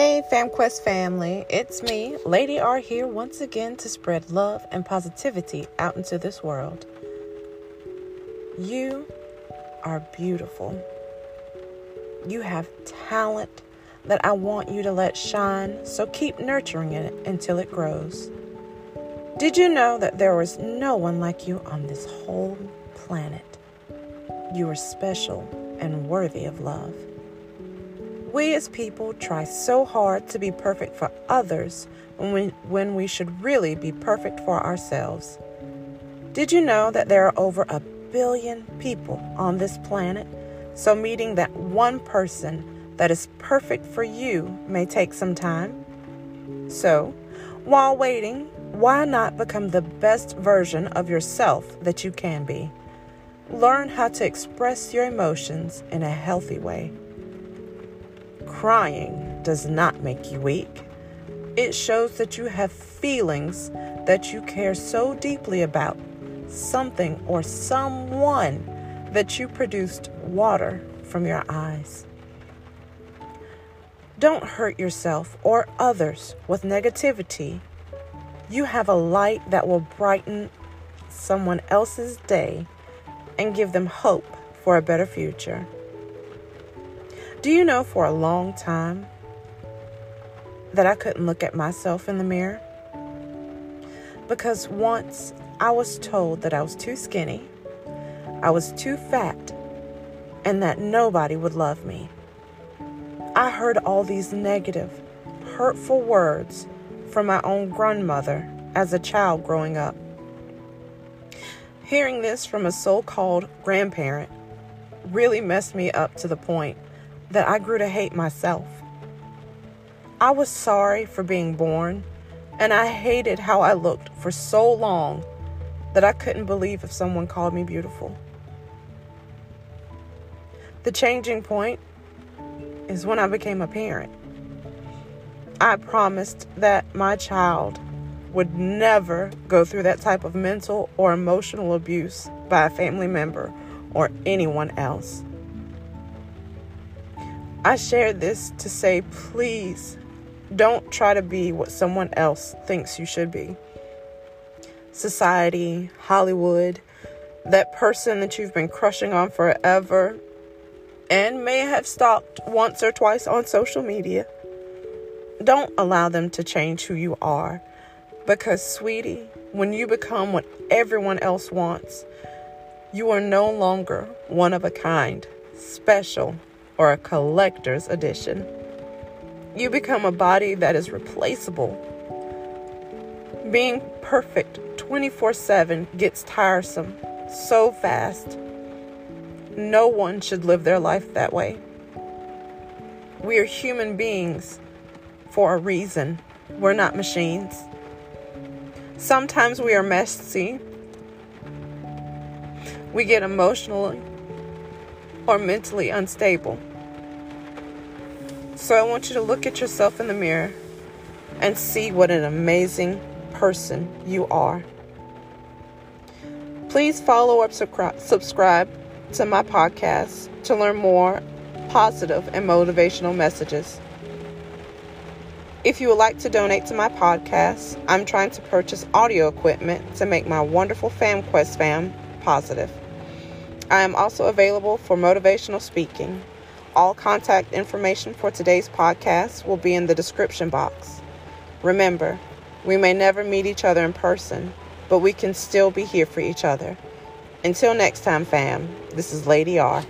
Hey, FamQuest family, it's me, Lady R, here once again to spread love and positivity out into this world. You are beautiful. You have talent that I want you to let shine, so keep nurturing it until it grows. Did you know that there was no one like you on this whole planet? You are special and worthy of love. We as people try so hard to be perfect for others when we, when we should really be perfect for ourselves. Did you know that there are over a billion people on this planet? So, meeting that one person that is perfect for you may take some time. So, while waiting, why not become the best version of yourself that you can be? Learn how to express your emotions in a healthy way. Crying does not make you weak. It shows that you have feelings that you care so deeply about, something or someone that you produced water from your eyes. Don't hurt yourself or others with negativity. You have a light that will brighten someone else's day and give them hope for a better future. Do you know for a long time that I couldn't look at myself in the mirror? Because once I was told that I was too skinny, I was too fat, and that nobody would love me. I heard all these negative, hurtful words from my own grandmother as a child growing up. Hearing this from a so called grandparent really messed me up to the point that I grew to hate myself. I was sorry for being born, and I hated how I looked for so long that I couldn't believe if someone called me beautiful. The changing point is when I became a parent. I promised that my child would never go through that type of mental or emotional abuse by a family member or anyone else. I share this to say, please don't try to be what someone else thinks you should be. Society, Hollywood, that person that you've been crushing on forever and may have stalked once or twice on social media. Don't allow them to change who you are. Because, sweetie, when you become what everyone else wants, you are no longer one of a kind, special, or a collector's edition. You become a body that is replaceable. Being perfect 24 7 gets tiresome so fast. No one should live their life that way. We are human beings for a reason. We're not machines. Sometimes we are messy. We get emotionally or mentally unstable. So I want you to look at yourself in the mirror and see what an amazing person you are. Please follow or subscribe to my podcast to learn more positive and motivational messages. If you would like to donate to my podcast, I'm trying to purchase audio equipment to make my wonderful FamQuest fam positive. I am also available for motivational speaking. All contact information for today's podcast will be in the description box. Remember, we may never meet each other in person, but we can still be here for each other. Until next time, fam, this is Lady R.